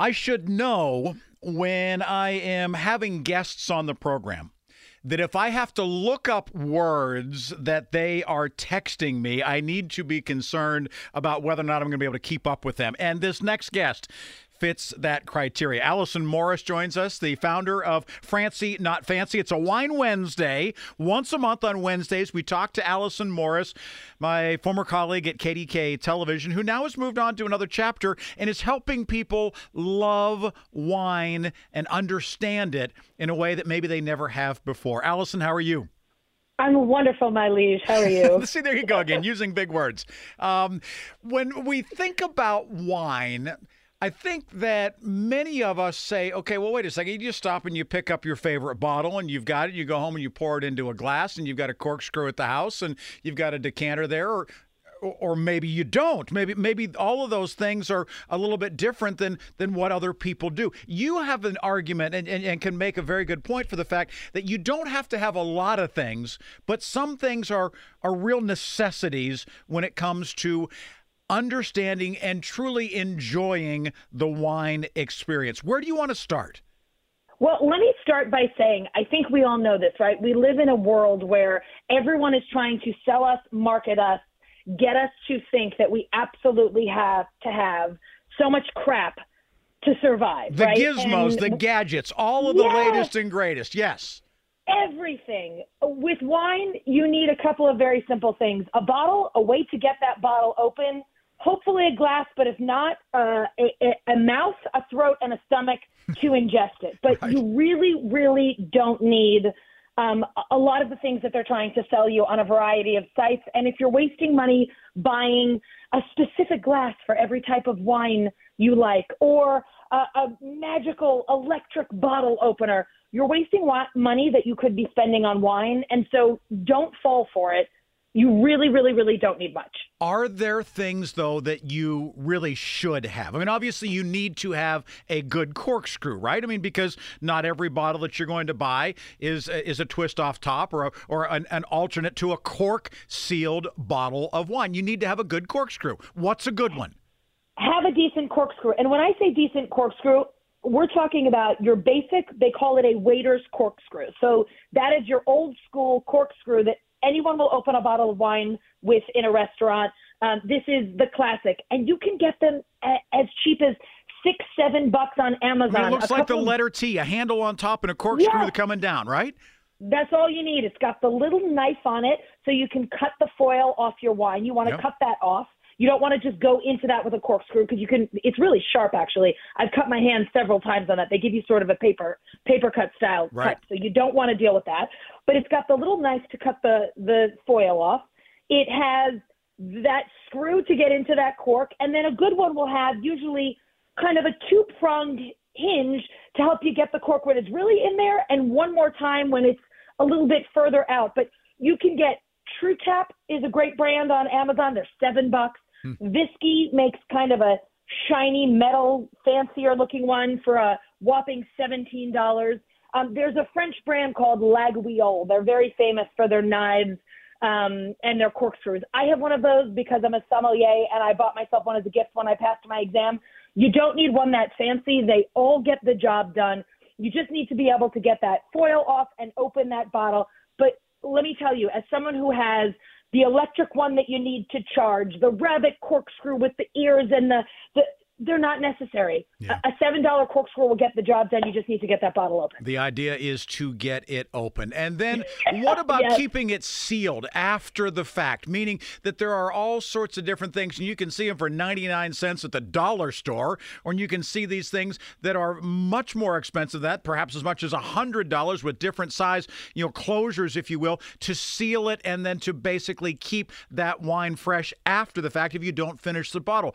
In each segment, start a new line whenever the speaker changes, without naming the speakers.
I should know when I am having guests on the program that if I have to look up words that they are texting me, I need to be concerned about whether or not I'm going to be able to keep up with them. And this next guest fits that criteria. Alison Morris joins us, the founder of Francey Not Fancy. It's a Wine Wednesday. Once a month on Wednesdays, we talk to Alison Morris, my former colleague at KDKA Television, who now has moved on to another chapter and is helping people love wine and understand it in a way that maybe they never have before. Alison, how are you?
I'm wonderful, my liege. How are you?
See, there you go again, using big words. Um, when we think about wine, I think that many of us say, okay, well, wait a second. You just stop and you pick up your favorite bottle and you've got it. You go home and you pour it into a glass and you've got a corkscrew at the house and you've got a decanter there. Or, or maybe you don't. Maybe maybe all of those things are a little bit different than than what other people do. You have an argument and, and, and can make a very good point for the fact that you don't have to have a lot of things, but some things are are real necessities when it comes to understanding and truly enjoying the wine experience. Where do you want to start?
Well, let me start by saying I think we all know this, right? We live in a world where everyone is trying to sell us, market us, get us to think that we absolutely have to have so much crap to survive.
The
right?
gizmos,
And
the gadgets, all of the
Yes.
latest and greatest. Yes.
everything. With wine, you need a couple of very simple things a bottle, a way to get that bottle open, hopefully a glass, but if not, uh, a, a- a mouth, a throat, and a stomach to ingest it. But
Right.
you really, really don't need. Um, a- lot of the things that they're trying to sell you on a variety of sites. And if you're wasting money buying a specific glass for every type of wine you like, or a, a magical electric bottle opener, you're wasting wa- money that you could be spending on wine. And so don't fall for it. You really, really, really don't need much.
Are there things though that you really should have? I mean, obviously you need to have a good corkscrew, right? I mean, because not every bottle that you're going to buy is uh, is a twist off top or a, or an, an alternate to a cork sealed bottle of wine. You need to have a good corkscrew. What's a good one?
have a decent corkscrew. And when I say decent corkscrew, we're talking about your basic, they call it a waiter's corkscrew. So that is your old school corkscrew that anyone will open a bottle of wine with in a restaurant. Um, this is the classic. And you can get them a- as cheap as six, seven bucks on
I
Amazon.
mean, it looks
A
like the letter T, a handle on top and a corkscrew
Yeah.
coming down, right?
That's all you need. It's got the little knife on it so you can cut the foil off your wine. You want to
Yep.
cut that off. You don't want to just go into that with a corkscrew because you can. It's really sharp, actually. I've cut my hand several times on that. They give you sort of a paper paper cut style
Right.
cut, so you don't want to deal with that. But it's got the little knife to cut the the foil off. It has that screw to get into that cork, and then a good one will have usually kind of a two pronged hinge to help you get the cork when it's really in there, and one more time when it's a little bit further out. But you can get True Tap is a great brand on Amazon. They're seven bucks. Viski makes kind of a shiny metal, fancier looking one for a whopping seventeen dollars. Um, there's a French brand called Laguiole. They're very famous for their knives um, and their corkscrews. I have one of those because I'm a sommelier and I bought myself one as a gift when I passed my exam. You don't need one that fancy. They all get the job done. You just need to be able to get that foil off and open that bottle. But let me tell you, as someone who has the electric one that you need to charge, the rabbit corkscrew with the ears and the, the they're not necessary. Yeah. A seven dollar corkscrew will get the job done. You just need to get that bottle open.
The idea is to get it open, and then what about yes. keeping it sealed after the fact? Meaning that there are all sorts of different things, and you can see them for ninety nine cents at the dollar store, or you can see these things that are much more expensive. That perhaps as much as a hundred dollars with different size, you know, closures, if you will, to seal it and then to basically keep that wine fresh after the fact. If you don't finish the bottle,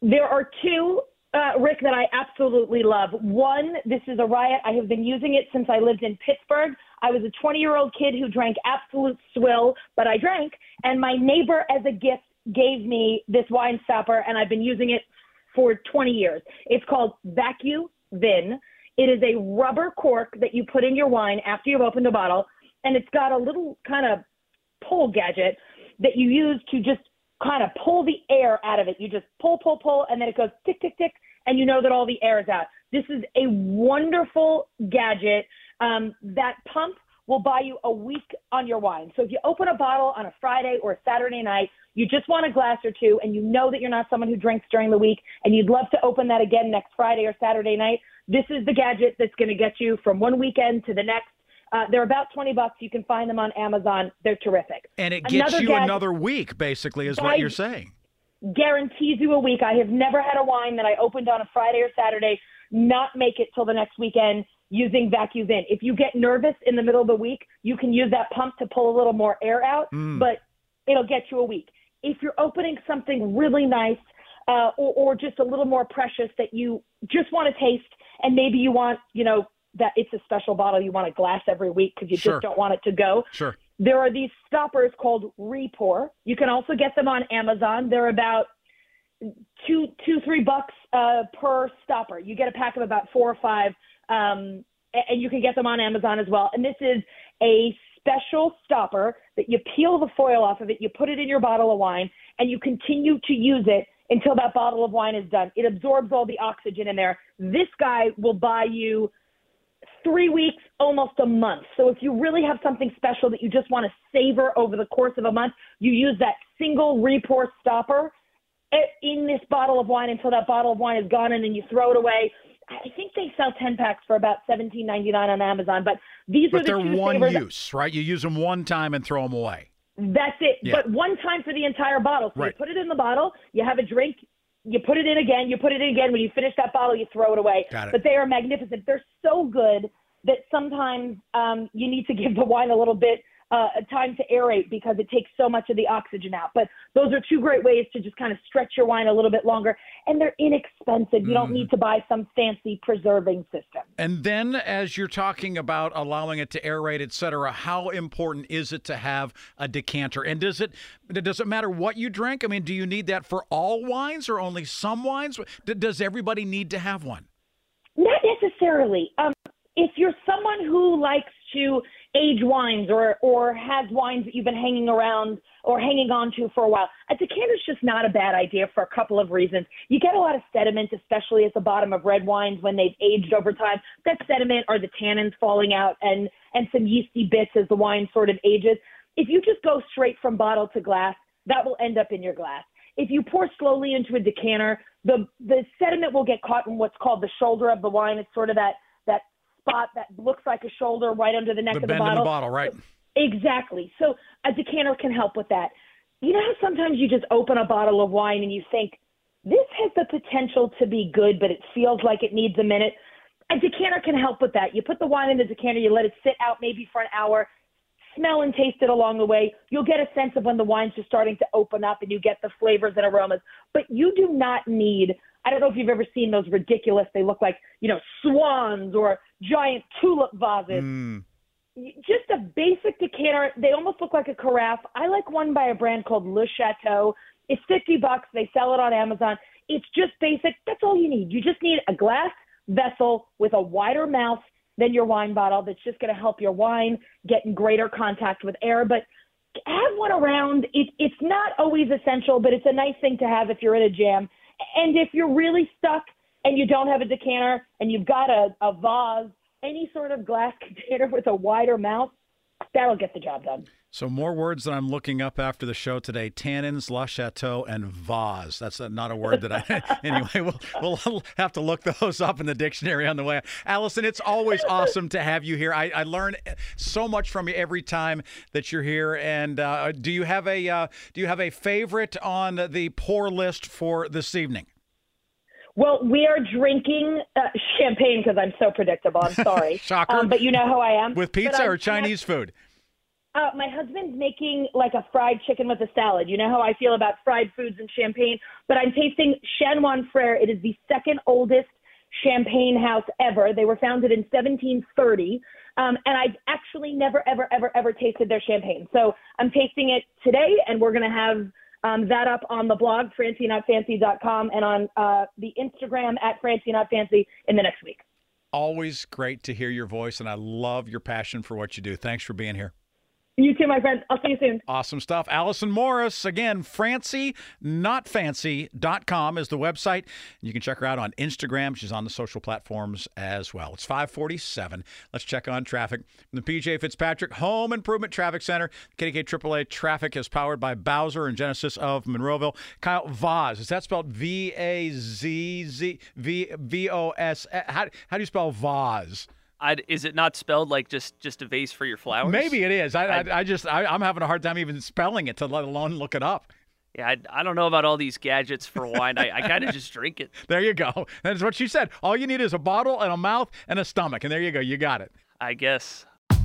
There are two, uh, Rick, that I absolutely love. One, this is a riot. I have been using it since I lived in Pittsburgh. I was a 20 year old kid who drank Absolut swill, but I drank. And my neighbor, as a gift, gave me this wine stopper, and I've been using it for 20 years. It's called Vacu Vin. It is a rubber cork that you put in your wine after you've opened a bottle, and it's got a little kind of pull gadget that you use to just kind of pull the air out of it. You just pull, pull, pull, and then it goes tick, tick, tick, and you know that all the air is out. This is a wonderful gadget. Um, that pump will buy you a week on your wine. So if you open a bottle on a Friday or a Saturday night, you just want a glass or two, and you know that you're not someone who drinks during the week, and you'd love to open that again next Friday or Saturday night, this is the gadget that's going to get you from one weekend to the next uh, they're about 20 bucks. You can find them on Amazon. They're terrific.
And it gets another you gadget, another week, basically, is what you're saying.
Guarantees you a week. I have never had a wine that I opened on a Friday or Saturday not make it till the next weekend using Vacu Vin. If you get nervous in the middle of the week, you can use that pump to pull a little more air out, mm. but it'll get you a week. If you're opening something really nice uh, or, or just a little more precious that you just want to taste, and maybe you want, you know, that it's a special bottle you want a glass every week because you sure. just don't want it to go.
Sure.
There are these stoppers called Repour. You can also get them on Amazon. They're about two, two, three bucks uh, per stopper. You get a pack of about four or five, um, and you can get them on Amazon as well. And this is a special stopper that you peel the foil off of it, you put it in your bottle of wine, and you continue to use it until that bottle of wine is done. It absorbs all the oxygen in there. This guy will buy you three weeks, almost a month. So if you really have something special that you just want to savor over the course of a month, you use that single repour stopper eh, in this bottle of wine until that bottle of wine is gone and then you throw it away. I think they sell 10 packs for about 17.99 on Amazon, but these
but
are the
they're
two
one use, right? You use them one time and throw them away.
That's it. Yeah. But one time for the entire bottle. So
right.
you put it in the bottle, you have a drink, you put it in again, you put it in again. When you finish that bottle, you throw it away.
It.
But they are magnificent. They're so good that sometimes um, you need to give the wine a little bit uh, time to aerate because it takes so much of the oxygen out. But those are two great ways to just kind of stretch your wine a little bit longer, and they're inexpensive. You don't mm. need to buy some fancy preserving system.
And then, as you're talking about allowing it to aerate, et cetera, how important is it to have a decanter? And does it does it matter what you drink? I mean, do you need that for all wines or only some wines? Does everybody need to have one?
Not necessarily. Um, if you're someone who likes to age wines or or has wines that you've been hanging around or hanging on to for a while, a decanter is just not a bad idea for a couple of reasons. You get a lot of sediment, especially at the bottom of red wines when they've aged over time. That sediment are the tannins falling out and and some yeasty bits as the wine sort of ages. If you just go straight from bottle to glass, that will end up in your glass. If you pour slowly into a decanter, the the sediment will get caught in what's called the shoulder of the wine. It's sort of that spot that looks like a shoulder right under the neck
The
of the
bend in the bottle, right?
Exactly. So a decanter can help with that. You know how sometimes you just open a bottle of wine and you think, this has the potential to be good, but it feels like it needs a minute. A decanter can help with that. You put the wine in the decanter, you let it sit out maybe for an hour, smell and taste it along the way. You'll get a sense of when the wine's just starting to open up and you get the flavors and aromas. But you do not need, I don't know if you've ever seen those ridiculous, they look like, you know, swans or giant tulip vases.
Mm.
Just a basic decanter. They almost look like a carafe. I like one by a brand called Le Chateau. It's 50 bucks. They sell it on Amazon. It's just basic. That's all you need. You just need a glass vessel with a wider mouth than your wine bottle that's just going to help your wine get in greater contact with air. But have one around. It, it's not always essential, but it's a nice thing to have if you're in a jam. And if you're really stuck and you don't have a decanter and you've got a, a vase, any sort of glass container with a wider mouth, that'll get the job done.
So more words that I'm looking up after the show today: tannins, La Chateau, and vase. That's not a word that I. anyway, we'll we'll have to look those up in the dictionary on the way. Alison, it's always awesome to have you here. I, I learn so much from you every time that you're here. And uh, do you have a uh, do you have a favorite on the pour list for this evening?
Well, we are drinking uh, champagne because I'm so predictable. I'm sorry,
Shocker.
Um, but you know how I am.
With pizza or Chinese food?
Uh, my husband's making like a fried chicken with a salad. You know how I feel about fried foods and champagne, but I'm tasting Chanoine Frere. It is the second oldest champagne house ever. They were founded in 1730, um, and I've actually never, ever, ever, ever tasted their champagne. So I'm tasting it today, and we're going to have um, that up on the blog, francynotfancy.com, and on uh, the Instagram at francynotfancy in the next week.
Always great to hear your voice, and I love your passion for what you do. Thanks for being here.
You too, my friend. I'll see you soon.
Awesome stuff. Alison Morris, again, francynotfancy.com is the website. You can check her out on Instagram. She's on the social platforms as well. It's 547. Let's check on traffic. From the PJ Fitzpatrick Home Improvement Traffic Center, KDK AAA traffic is powered by Bowser and Genesis of Monroeville. Kyle Vaz, is that spelled V A Z Z V V O S? How, how do you spell Vaz?
I is it not spelled like just just a vase for your flowers?
Maybe it is. I, I,
I-
just, I, I'm having a hard time even spelling it, to let alone look it up.
Yeah, I, I don't know about all these gadgets for wine. I, I kind of just drink it.
There you go. That's what she said. All you need is a bottle and a mouth and a stomach. And there you go. You got it.
I guess.